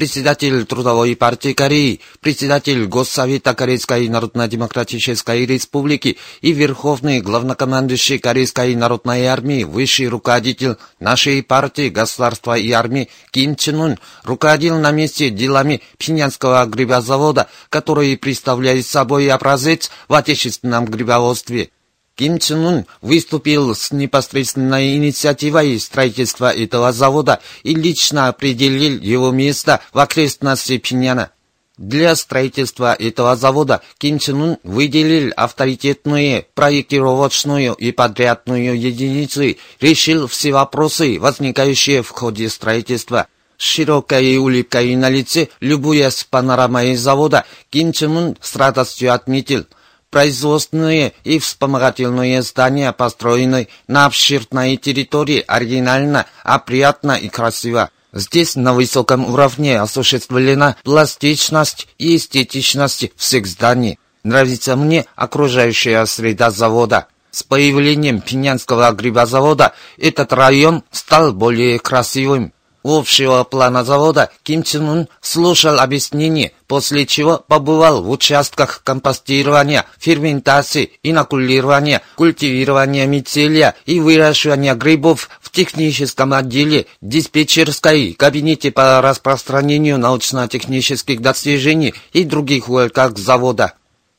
Председатель Трудовой партии Кореи, председатель Госсовета Корейской Народно-Демократической Республики и верховный главнокомандующий Корейской Народной Армии, высший руководитель нашей партии, государства и армии Ким Чен Ун руководил на месте делами Пхенянского грибозавода, который представляет собой образец в отечественном грибоводстве. Ким Чен Ун выступил с непосредственной инициативой строительства этого завода и лично определил его место в окрестности Пиняна. Для строительства этого завода Ким Чен Ун выделил авторитетную проектировочную и подрядную единицы, решил все вопросы, возникающие в ходе строительства. С широкой улыбкой на лице, любуясь панорамой завода, Ким Чен Ун с радостью отметил – Производственные и вспомогательные здания построены на обширной территории оригинально, опрятно и красиво. Здесь на высоком уровне осуществлена пластичность и эстетичность всех зданий. Нравится мне окружающая среда завода. С появлением Пинянского грибозавода этот район стал более красивым общего плана завода Ким Чен Ун слушал объяснение, после чего побывал в участках компостирования, ферментации, инокулирования, культивирования мицелия и выращивания грибов в техническом отделе, диспетчерской, кабинете по распространению научно-технических достижений и других уголках завода.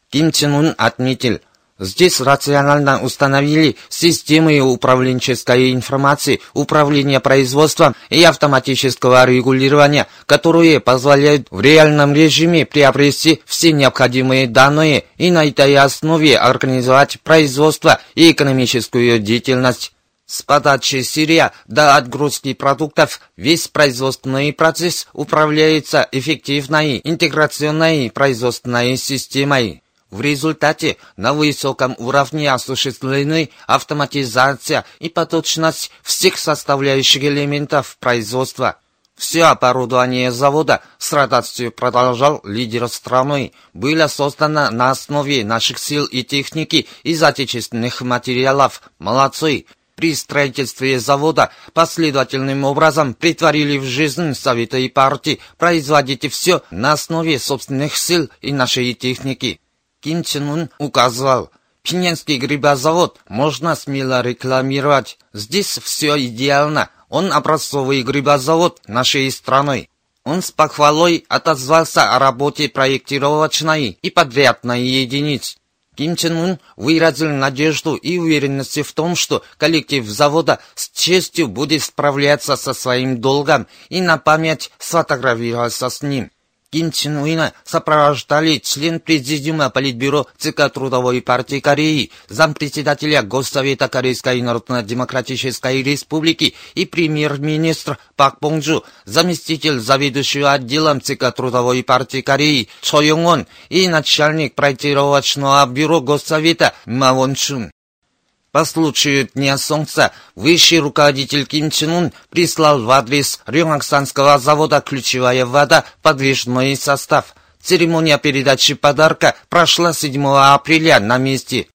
Ким Чен Ун отметил – Здесь рационально установили системы управленческой информации, управления производством и автоматического регулирования, которые позволяют в реальном режиме приобрести все необходимые данные и на этой основе организовать производство и экономическую деятельность. С подачи сырья до отгрузки продуктов весь производственный процесс управляется эффективной интеграционной производственной системой. В результате на высоком уровне осуществлены автоматизация и поточность всех составляющих элементов производства. Все оборудование завода с радостью продолжал лидер страны. Было создано на основе наших сил и техники из отечественных материалов. Молодцы! При строительстве завода последовательным образом притворили в жизнь Советы и партии. Производите все на основе собственных сил и нашей техники. Ким Чен Ун указал, Пинянский грибозавод можно смело рекламировать. Здесь все идеально. Он образцовый грибозавод нашей страны. Он с похвалой отозвался о работе проектировочной и подрядной единиц. Ким Чен Ун выразил надежду и уверенность в том, что коллектив завода с честью будет справляться со своим долгом и на память сфотографировался с ним. Уина сопровождали член Президиума Политбюро ЦК Трудовой партии Кореи, зампредседателя Госсовета Корейской Народно-Демократической Республики и премьер-министр Пак Бонджу, заместитель заведующего отделом ЦК Трудовой партии Кореи Чо Йонгон и начальник проектировочного бюро Госсовета Ма Вон Чун. По случаю Дня Солнца высший руководитель Ким Чен Ун прислал в адрес Рюнгаксанского завода «Ключевая вода» подвижной состав. Церемония передачи подарка прошла 7 апреля на месте.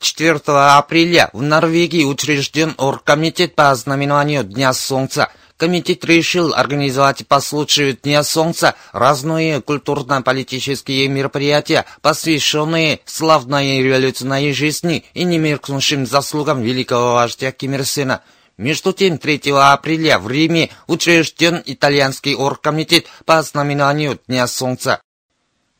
4 апреля в Норвегии учрежден оргкомитет по ознаменованию Дня Солнца – Комитет решил организовать по случаю Дня Солнца разные культурно-политические мероприятия, посвященные славной революционной жизни и немеркнувшим заслугам великого вождя Ким Ир Сена. Между тем, 3 апреля в Риме учрежден итальянский оргкомитет по знаменованию Дня Солнца.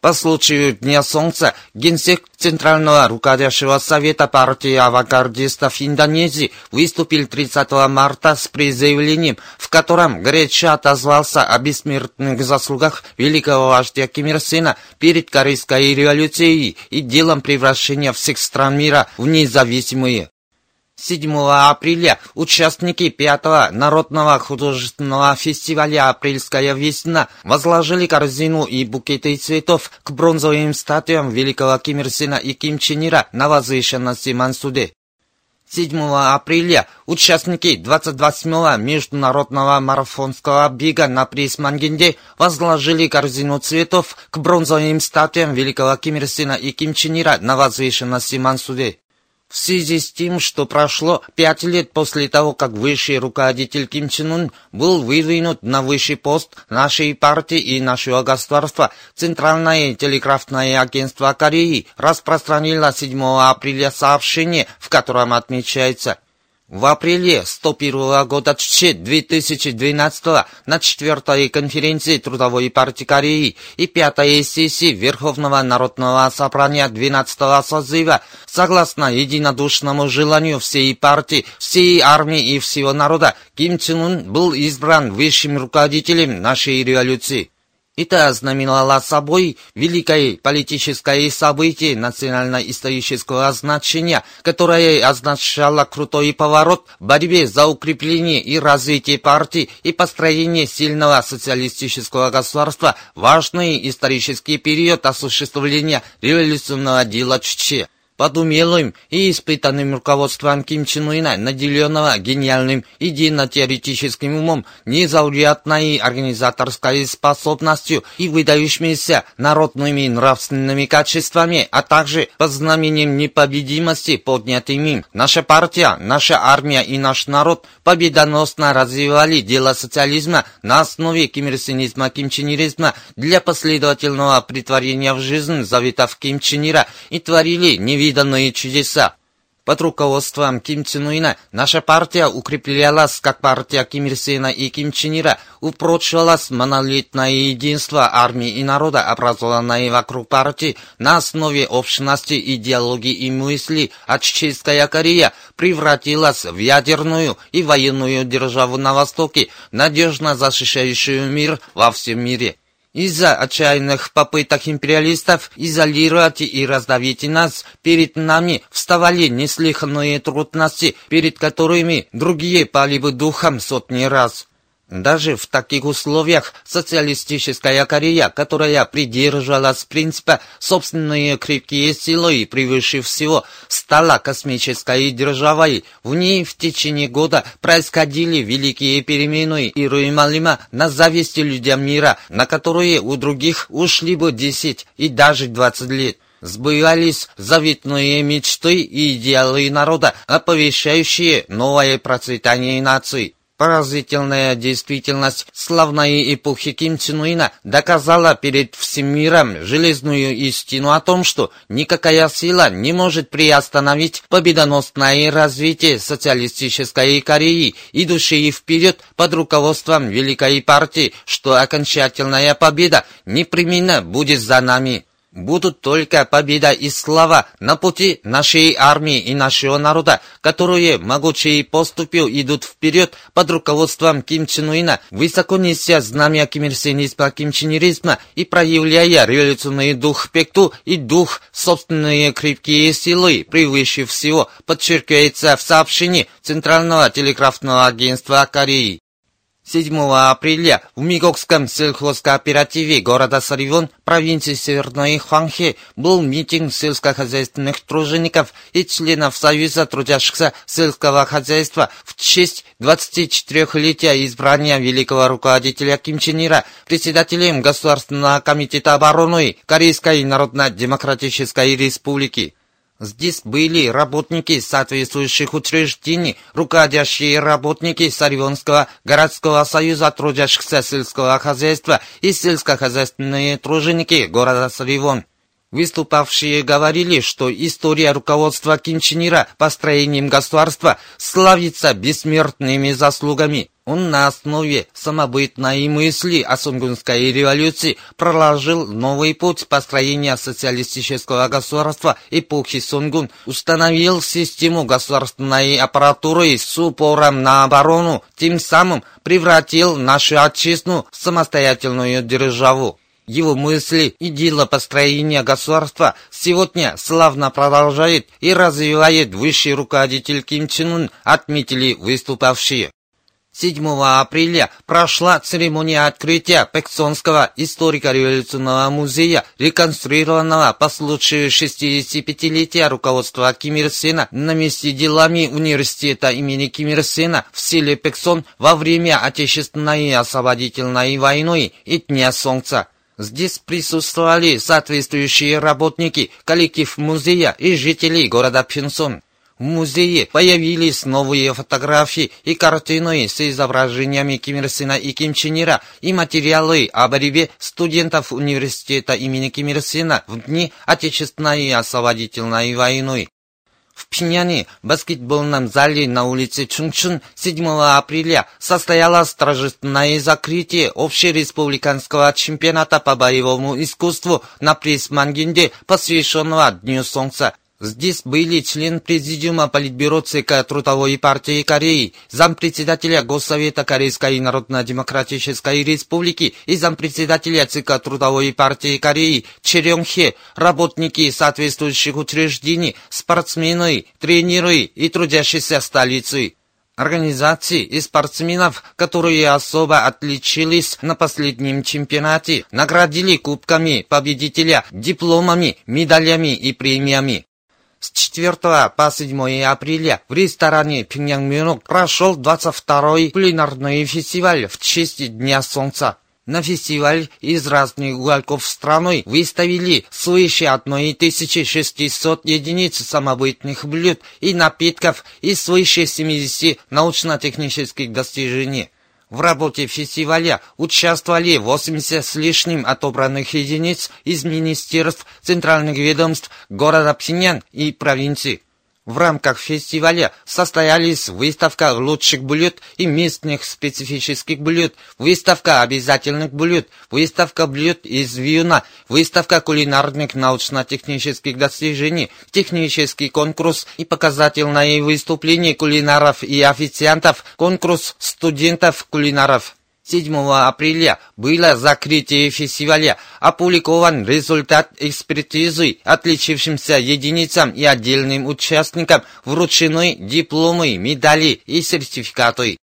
По случаю Дня Солнца генсек Центрального руководящего совета партии авангардистов Индонезии выступил 30 марта с призывлением, в котором горячо отозвался о бессмертных заслугах великого вождя Ким Ир Сена перед Корейской революцией и делом превращения всех стран мира в независимые. 7 апреля участники пятого народного художественного фестиваля «Апрельская весна» возложили корзину и букеты цветов к бронзовым статуям великого Ким Ир Сена и Ким Чен Ира на возвышенности Мансуде. 7 апреля участники 28-го международного марафонского бега на приз Мангенде возложили корзину цветов к бронзовым статуям великого Ким Ир Сена и Ким Чен Ира на возвышенности Мансуде. В связи с тем, что прошло пять лет после того, как высший руководитель Ким Чен Ун был выдвинут на высший пост нашей партии и нашего государства, Центральное телеграфное агентство Кореи распространило 7 апреля сообщение, в котором отмечается – в апреле 101 года 2012 на 4 конференции Трудовой партии Кореи и 5 сессии Верховного народного собрания 12 созыва, согласно единодушному желанию всей партии, всей армии и всего народа, Ким Чен Ун был избран высшим руководителем нашей революции. Это ознаменовало собой великое политическое событие национально-исторического значения, которое означало крутой поворот в борьбе за укрепление и развитие партии и построение сильного социалистического государства, важный исторический период осуществления революционного дела Чече под умелым и испытанным руководством Ким Чен Уина, наделенного гениальным идейно-теоретическим умом, незаурядной организаторской способностью и выдающимися народными нравственными качествами, а также под знаменем непобедимости, поднятым им. Наша партия, наша армия и наш народ победоносно развивали дело социализма на основе кимирсинизма, кимченеризма для последовательного притворения в жизнь заветов Ким Чен Ира и творили невидимые невиданные чудеса. Под руководством Ким Чен Уина наша партия укреплялась как партия Ким Ир Сена и Ким Чен Ира, упрочивалось монолитное единство армии и народа, образованное вокруг партии на основе общности идеологии и мысли, а Чеченская Корея превратилась в ядерную и военную державу на Востоке, надежно защищающую мир во всем мире. Из-за отчаянных попыток империалистов изолировать и раздавить нас, перед нами вставали неслыханные трудности, перед которыми другие пали бы духом сотни раз. Даже в таких условиях социалистическая Корея, которая придерживалась принципа «собственные крепкие силы превыше всего», стала космической державой. В ней в течение года происходили великие перемены и Руималима на зависти людям мира, на которые у других ушли бы 10 и даже 20 лет сбывались заветные мечты и идеалы народа, оповещающие новое процветание нации. Поразительная действительность славной эпохи Ким Чен Уина доказала перед всем миром железную истину о том, что никакая сила не может приостановить победоносное развитие социалистической Кореи, идущей вперед под руководством Великой партии, что окончательная победа непременно будет за нами будут только победа и слава на пути нашей армии и нашего народа, которые могучей поступью идут вперед под руководством Ким Чен Уина, высоко неся знамя кимирсенизма, кимченеризма и проявляя революционный дух Пекту и дух собственные крепкие силы, превыше всего, подчеркивается в сообщении Центрального телеграфного агентства Кореи. 7 апреля в Мигокском сельхозкооперативе города Саривон, провинции Северной Хуанхе, был митинг сельскохозяйственных тружеников и членов Союза трудящихся сельского хозяйства в честь 24-летия избрания великого руководителя Ким Чен Ира председателем Государственного комитета обороны Корейской Народно-Демократической Республики. Здесь были работники соответствующих учреждений, руководящие работники Сарионского городского союза трудящихся сельского хозяйства и сельскохозяйственные труженики города Саривон. Выступавшие говорили, что история руководства Ким Чен Ира построением государства славится бессмертными заслугами. Он на основе самобытной мысли о Сунгунской революции проложил новый путь построения социалистического государства эпохи Сунгун, установил систему государственной аппаратуры с упором на оборону, тем самым превратил нашу отчизну в самостоятельную державу. Его мысли и дело построения государства сегодня славно продолжает и развивает высший руководитель Ким Чен Ын, отметили выступавшие. 7 апреля прошла церемония открытия Пексонского историко-революционного музея, реконструированного по случаю 65-летия руководства Ким Ир Сена на месте делами университета имени Ким Ир Сена в селе Пексон во время Отечественной освободительной войны и Дня Солнца. Здесь присутствовали соответствующие работники, коллектив музея и жители города Пинсон. В музее появились новые фотографии и картины с изображениями Ким Ир Сена и Ким Чен Ира и материалы о борьбе студентов университета имени Ким Ир Сена в дни Отечественной освободительной войны. В Пхеньяне баскетбольном зале на улице Чунчун 7 апреля состоялось торжественное закрытие общереспубликанского чемпионата по боевому искусству на пресс-мангенде, посвященного Дню Солнца. Здесь были член Президиума Политбюро ЦК Трудовой партии Кореи, зампредседателя Госсовета Корейской Народно-Демократической Республики и зампредседателя ЦК Трудовой партии Кореи Черёнхе, работники соответствующих учреждений, спортсмены, тренеры и трудящиеся столицы. Организации и спортсменов, которые особо отличились на последнем чемпионате, наградили кубками победителя, дипломами, медалями и премиями. С 4 по 7 апреля в ресторане Пингянгмюнок прошел 22-й кулинарный фестиваль в честь Дня Солнца. На фестиваль из разных уголков страны выставили свыше 1600 единиц самобытных блюд и напитков и свыше 70 научно-технических достижений. В работе фестиваля участвовали 80 с лишним отобранных единиц из министерств, центральных ведомств, города Пхеньян и провинций. В рамках фестиваля состоялись выставка лучших блюд и местных специфических блюд, выставка обязательных блюд, выставка блюд из вьюна, выставка кулинарных научно-технических достижений, технический конкурс и показательное выступление кулинаров и официантов, конкурс студентов-кулинаров. 7 апреля было закрытие фестиваля, опубликован результат экспертизы отличившимся единицам и отдельным участникам вручены дипломы, медали и сертификаты.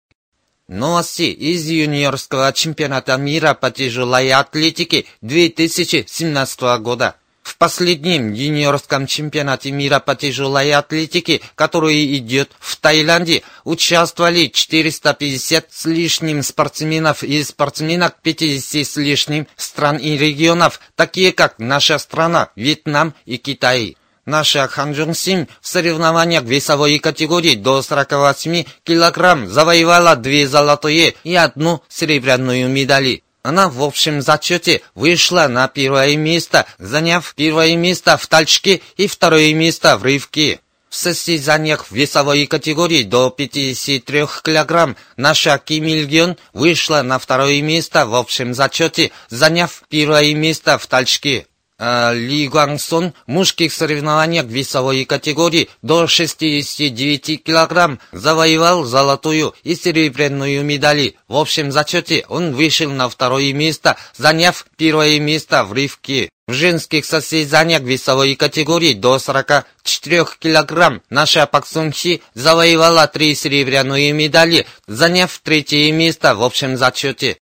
Новости из юниорского чемпионата мира по тяжелой атлетике 2017 года. Последнем юниорском чемпионате мира по тяжелой атлетике, который идет в Таиланде, участвовали 450 с лишним спортсменов и спортсменок 50 с лишним стран и регионов, такие как наша страна, Вьетнам и Китай. Наша Хан Джун Сим в соревнованиях весовой категории до 48 килограмм завоевала две золотые и одну серебряную медали. Она в общем зачете вышла на первое место, заняв первое место в толчке и второе место в рывке. В состязаниях в весовой категории до 53 кг наша Ким Ил вышла на второе место в общем зачете, заняв первое место в толчке. А Ли Гуансон в мужских соревнованиях весовой категории до 69 кг завоевал золотую и серебряную медали. В общем зачете он вышел на второе место, заняв первое место в рывке. В женских состязаниях весовой категории до 44 кг наша Пак Сун завоевала три серебряные медали, заняв третье место в общем зачете.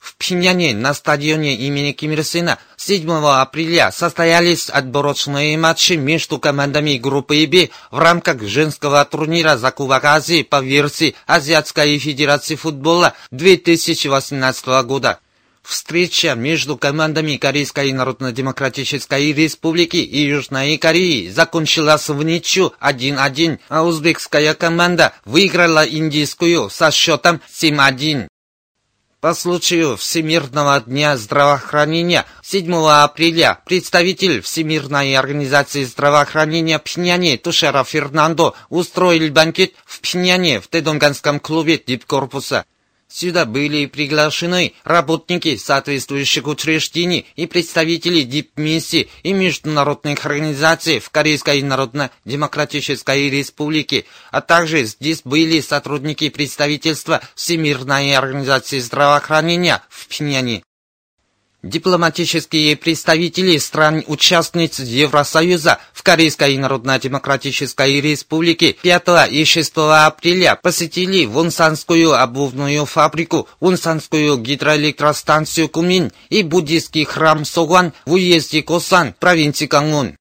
В Пхеньяне на стадионе имени Ким Ир Сена 7 апреля состоялись отборочные матчи между командами группы Б в рамках женского турнира за Кубок Азии по версии Азиатской Федерации футбола 2018 года. Встреча между командами Корейской Народно-Демократической Республики и Южной Кореи закончилась в ничью 1-1, а узбекская команда выиграла индийскую со счетом 7-1. По случаю Всемирного дня здравоохранения 7 апреля представитель Всемирной организации здравоохранения Пхеньяне Тушера Фернандо устроил банкет в Пхеньяне в Тедонганском клубе дипкорпуса. Сюда были приглашены работники соответствующих учреждений и представители дипмиссий и международных организаций в Корейской Народно-Демократической Республике, а также здесь были сотрудники представительства Всемирной организации здравоохранения в Пхеньяне. Дипломатические представители стран-участниц Евросоюза в Корейской Народно-Демократической Республике 5 и 6 апреля посетили Вунсанскую обувную фабрику, Вунсанскую гидроэлектростанцию Кумин и буддийский храм Согван в уезде Косан, провинции Кангун.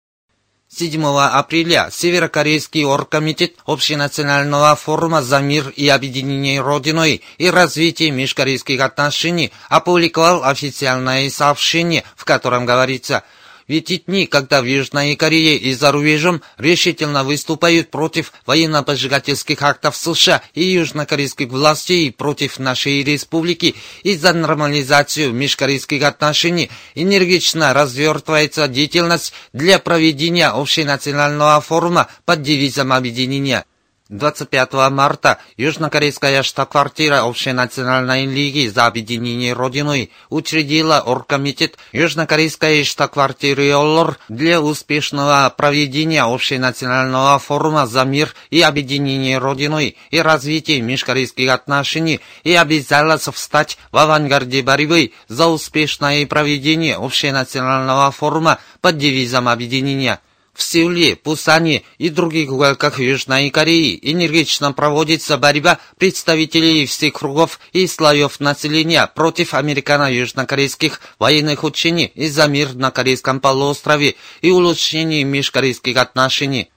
7 апреля. Северокорейский оргкомитет Общенационального форума за мир и объединение Родиной и развитие межкорейских отношений опубликовал официальное сообщение, в котором говорится – ведь и дни, когда в Южной Корее и за рубежом решительно выступают против военно-поджигательских актов США и южнокорейских властей против нашей республики и за нормализацию межкорейских отношений, энергично развертывается деятельность для проведения общенационального форума под девизом объединения. 25 марта Южнокорейская штаб-квартира Общенациональной лиги за объединение Родиной учредила оргкомитет Южнокорейской штаб-квартиры ОЛОР для успешного проведения Общенационального форума за мир и объединение Родиной и развитие межкорейских отношений и обязалась встать в авангарде борьбы за успешное проведение Общенационального форума под девизом объединения – в Сеуле, Пусане и других уголках Южной Кореи энергично проводится борьба представителей всех кругов и слоев населения против американо-южнокорейских военных учений из-за мир на Корейском полуострове и улучшения межкорейских отношений.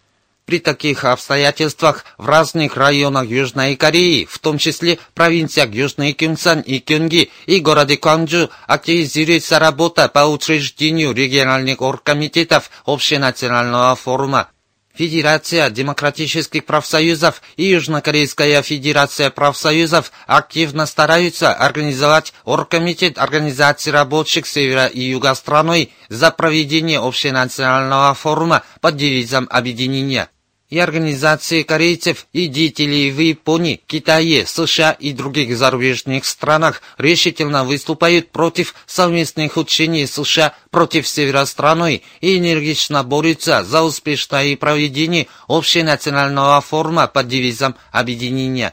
При таких обстоятельствах в разных районах Южной Кореи, в том числе провинциях Южный Кюнсан и Кюнги и городе Кванджу, активизируется работа по учреждению региональных оргкомитетов Общенационального форума. Федерация демократических профсоюзов и Южнокорейская федерация профсоюзов активно стараются организовать оргкомитет организации рабочих севера и юга страной за проведение общенационального форума под девизом объединения и организации корейцев и деятелей в Японии, Китае, США и других зарубежных странах решительно выступают против совместных учений США против севера страной и энергично борются за успешное проведение общенационального форума под девизом объединения.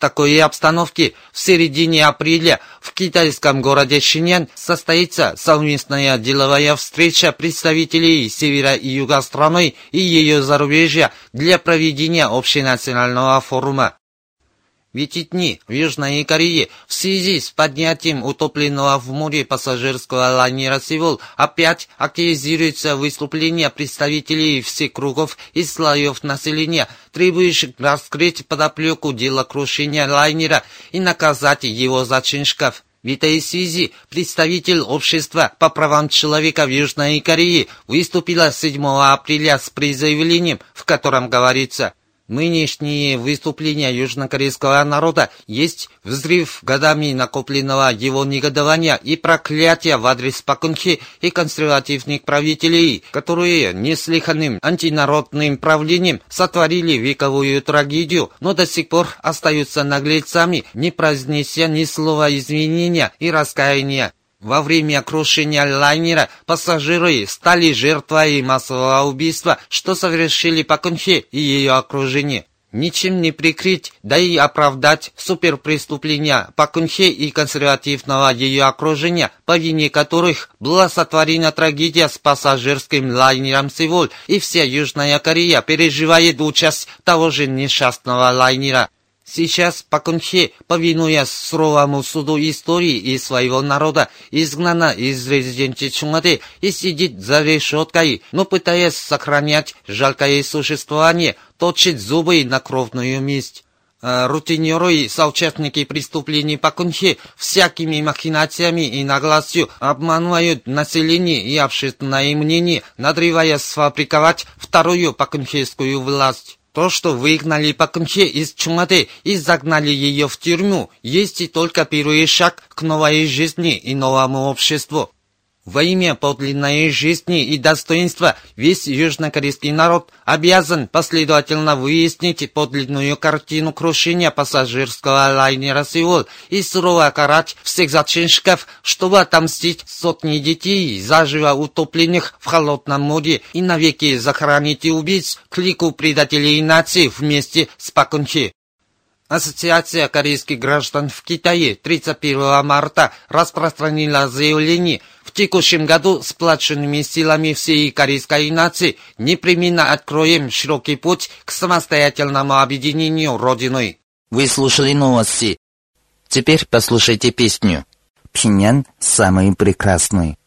Такой обстановке в середине апреля в китайском городе Шинян состоится совместная деловая встреча представителей севера и юга страны и ее зарубежья для проведения общенационального форума. В эти дни в Южной Корее в связи с поднятием утопленного в море пассажирского лайнера «Сеул» опять активизируется выступление представителей всех кругов и слоев населения, требующих раскрыть подоплеку дела крушения лайнера и наказать его зачинщиков. В этой связи представитель общества по правам человека в Южной Корее выступила 7 апреля с призывлением, в котором говорится – Нынешние выступления южнокорейского народа есть взрыв годами накопленного его негодования и проклятия в адрес Пакунхи и консервативных правителей, которые неслыханным антинародным правлением сотворили вековую трагедию, но до сих пор остаются наглецами, не произнеся ни слова извинения и раскаяния. Во время крушения лайнера пассажиры стали жертвой массового убийства, что совершили Пакунхе и ее окружение. Ничем не прикрыть, да и оправдать суперпреступления Пакунхе и консервативного ее окружения, по вине которых была сотворена трагедия с пассажирским лайнером «Сеул», и вся Южная Корея переживает участь того же несчастного лайнера. Сейчас Пакунхе, повинуясь суровому суду истории и своего народа, изгнана из резиденции Чунгады и сидит за решеткой, но пытаясь сохранять жалкое существование, точит зубы на кровную месть. А рутинеры и соучастники преступлений Пакунхе всякими махинациями и наглостью обманывают население и общественное мнение, надрывая сфабриковать вторую пакунхейскую власть. То, что выгнали Пакунхе из Чумады и загнали ее в тюрьму, есть и только первый шаг к новой жизни и новому обществу. Во имя подлинной жизни и достоинства весь южнокорейский народ обязан последовательно выяснить подлинную картину крушения пассажирского лайнера «Сеул» и сурово карать всех зачинщиков, чтобы отомстить сотни детей, заживо утопленных в холодном море и навеки захоронить убийц к лику предателей нации вместе с Пакунхи. Ассоциация корейских граждан в Китае 31 марта распространила заявление в текущем году сплаченными силами всей корейской нации непременно откроем широкий путь к самостоятельному объединению Родиной. Вы слушали новости. Теперь послушайте песню. Пхеньян самый прекрасный.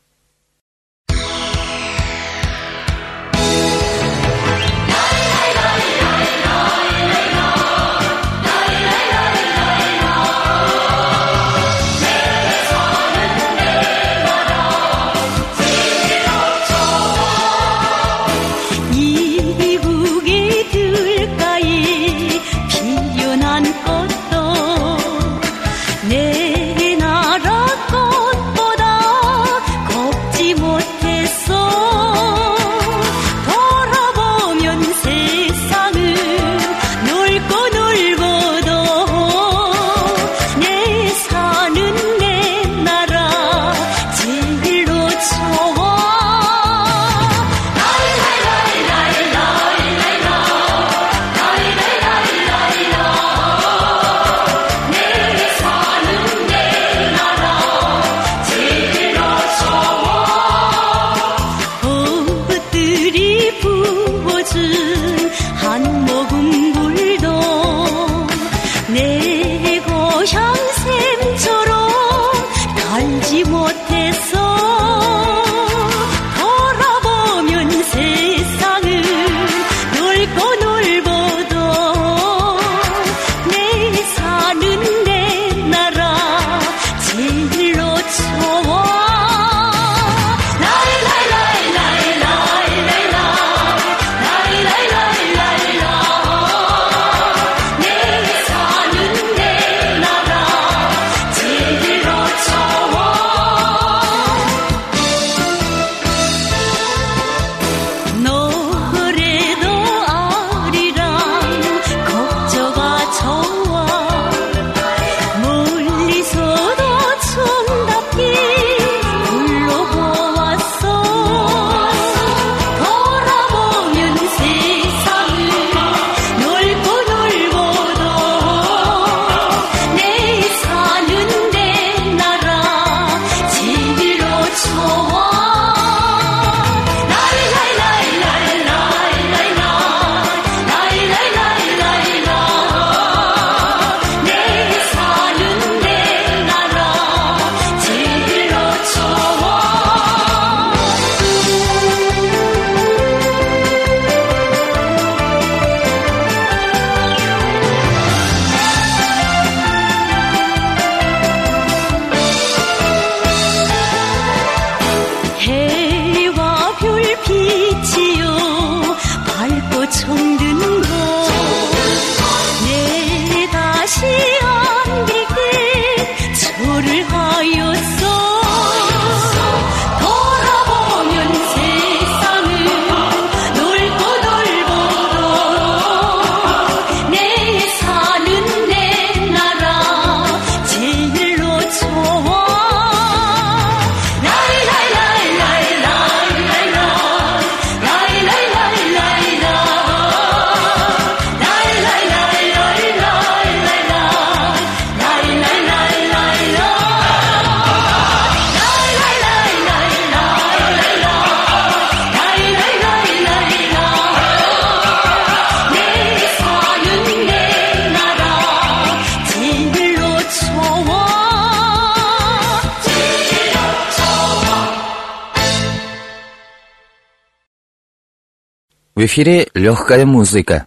В эфире легкая музыка.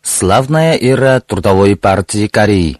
Славная эра трудовой партии Кореи.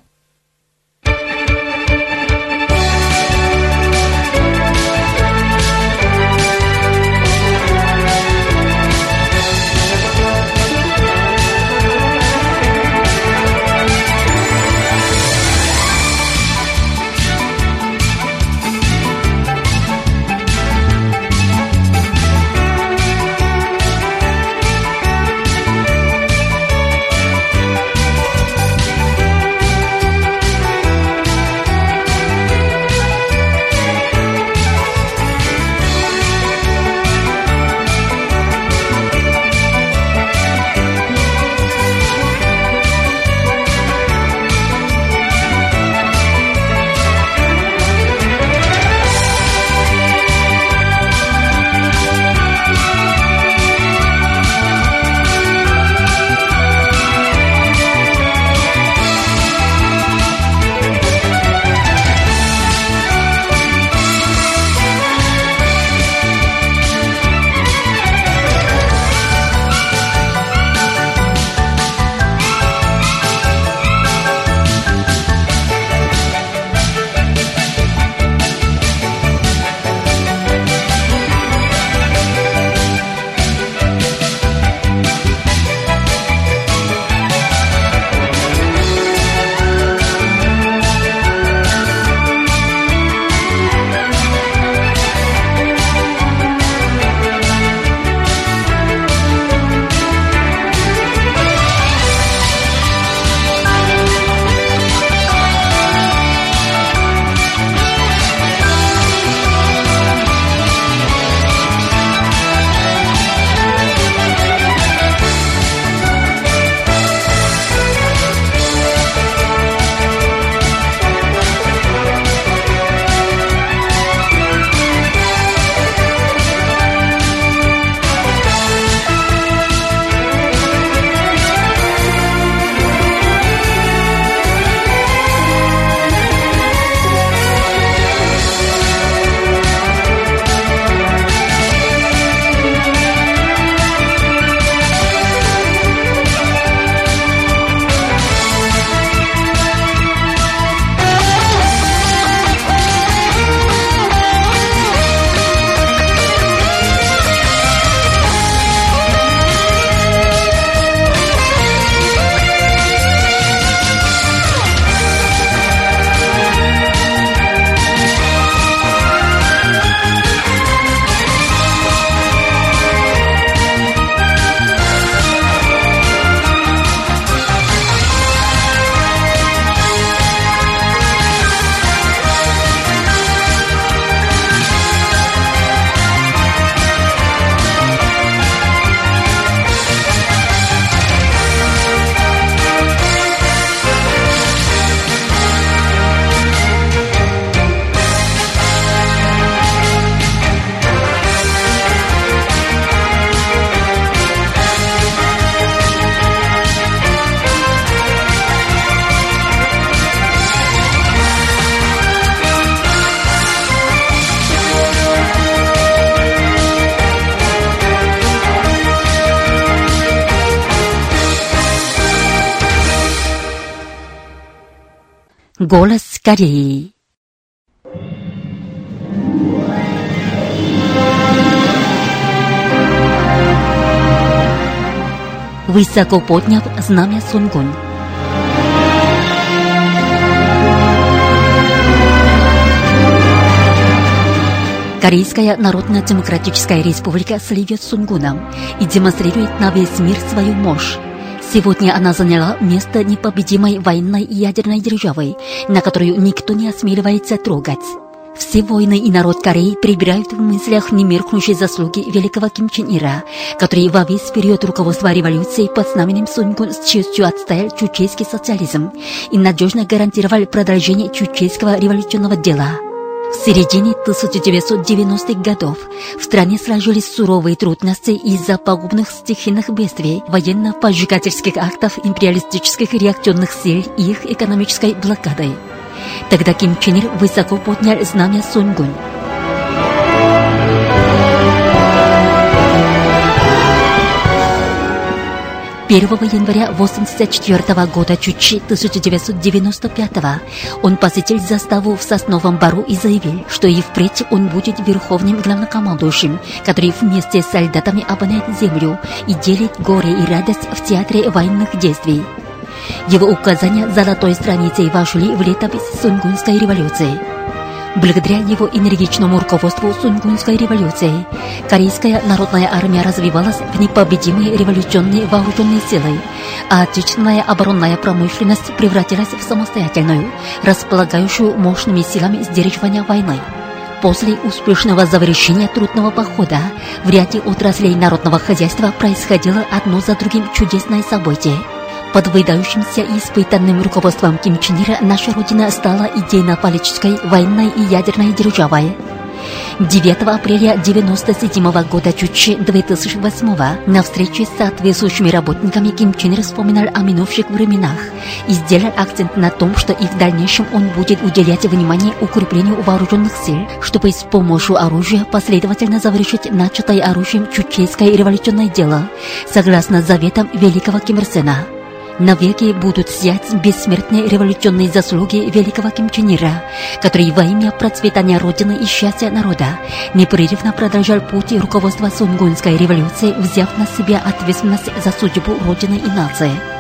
Голос Кореи. Высоко подняв знамя Сунгун. Корейская Народно-Демократическая Республика сливет с Сунгуном и демонстрирует на весь мир свою мощь. Сегодня она заняла место непобедимой военной и ядерной державы, на которую никто не осмеливается трогать. Все войны и народ Кореи прибирают в мыслях немеркнущие заслуги великого Ким Чен Ира, который во весь период руководства революции под знаменем Сунгун с честью отстоял чучейский социализм и надежно гарантировал продолжение чучейского революционного дела. В середине 1990-х годов в стране сложились суровые трудности из-за пагубных стихийных бедствий, военно-поджигательских актов империалистических реакционных сил и их экономической блокады. Тогда Ким Чен Ир высоко поднял знамя Суньгунь. 1 января 1984 года, чуть 1995, он посетил заставу в Сосновом Бару и заявил, что и впредь он будет верховным главнокомандующим, который вместе с солдатами обоняет землю и делит горе и радость в театре военных действий. Его указания золотой страницей вошли в летопись Сунгунской революции. Благодаря его энергичному руководству Сунгунской революции, Корейская народная армия развивалась в непобедимые революционные вооруженные силы, а отечественная оборонная промышленность превратилась в самостоятельную, располагающую мощными силами сдерживания войны. После успешного завершения трудного похода в ряде отраслей народного хозяйства происходило одно за другим чудесное событие – под выдающимся и испытанным руководством Ким Чен Ира наша Родина стала идейно-политической, военной и ядерной державой. 9 апреля 1997 года Чучи 2008 на встрече с соответствующими работниками Ким Чен Ир вспоминал о минувших временах и сделал акцент на том, что и в дальнейшем он будет уделять внимание укреплению вооруженных сил, чтобы с помощью оружия последовательно завершить начатое оружием чучейское революционное дело, согласно заветам великого Ким Ир Сена навеки будут сиять бессмертные революционные заслуги великого Ким Чен Ира, который во имя процветания Родины и счастья народа непрерывно продолжал путь руководства Сунгунской революции, взяв на себя ответственность за судьбу Родины и нации.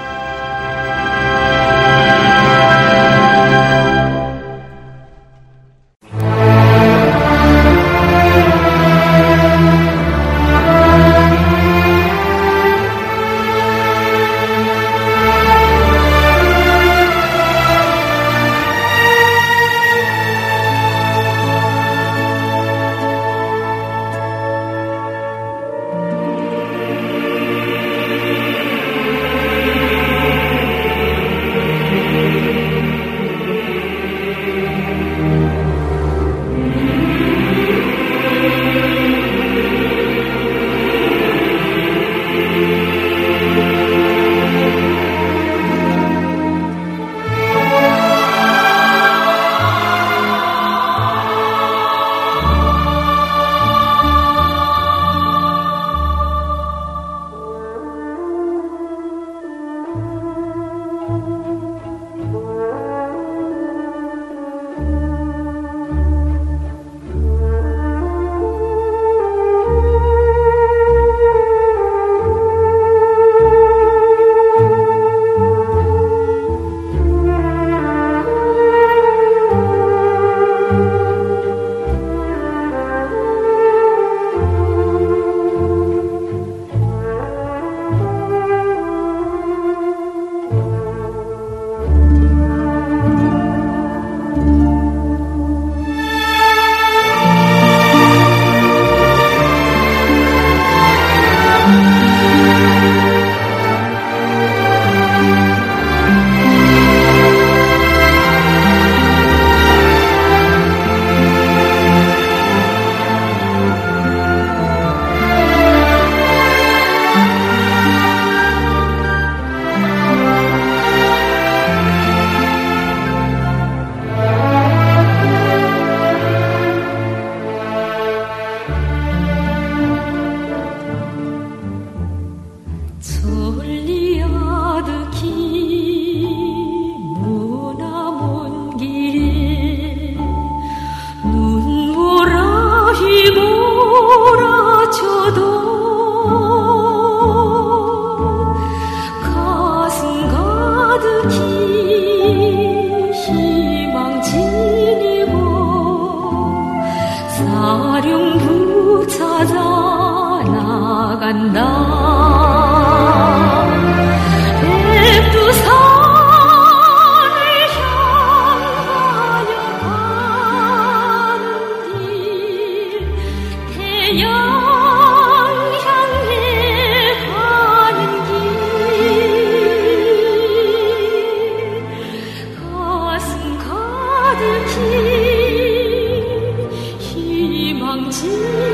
희망지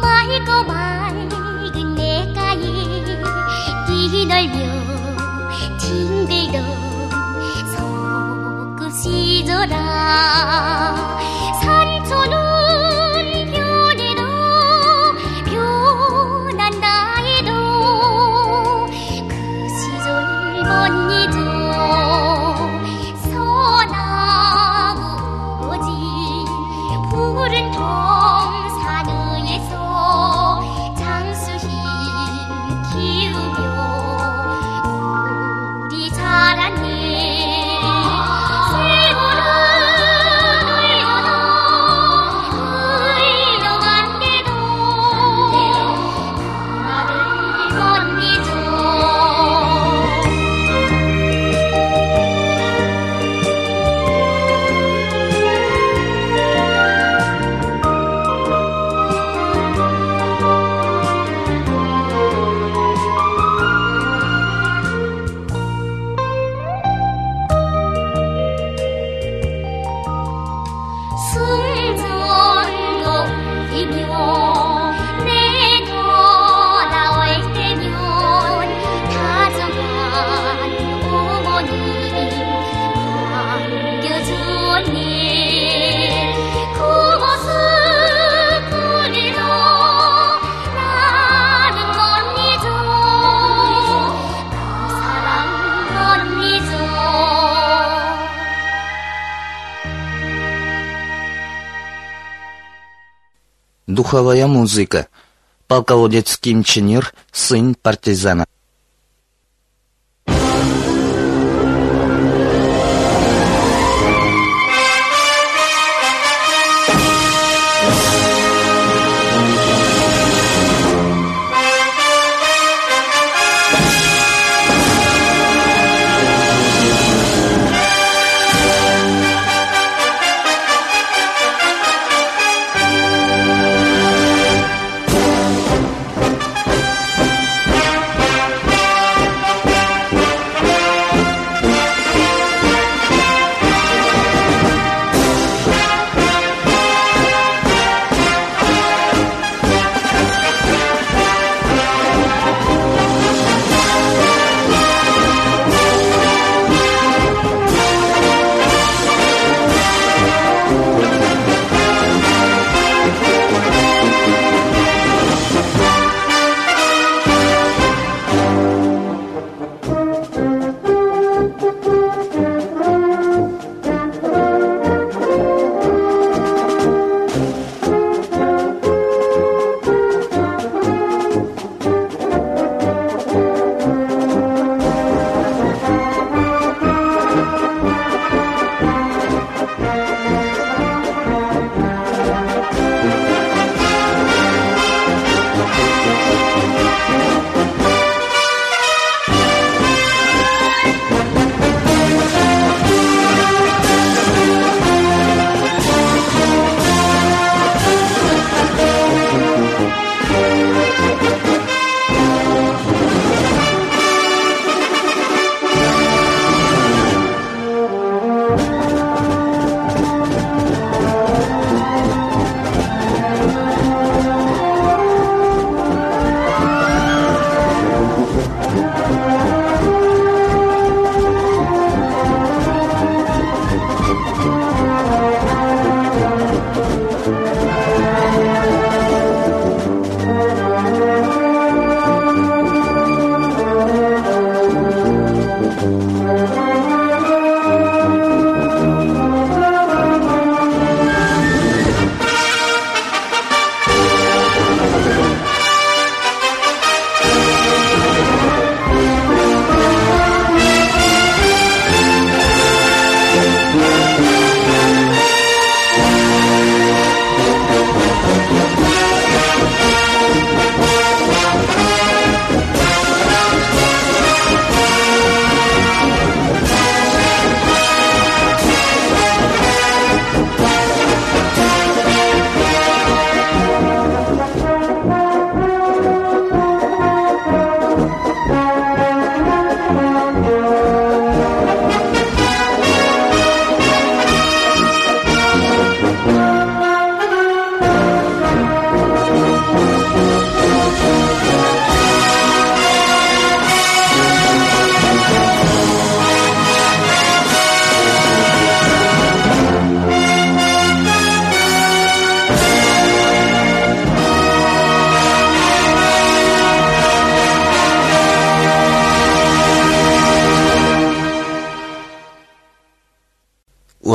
맑고 맑은 내가에 뛰놀며 팅들던 소꿉시조라 Духовая музыка. Полководец Ким Чен сын партизана.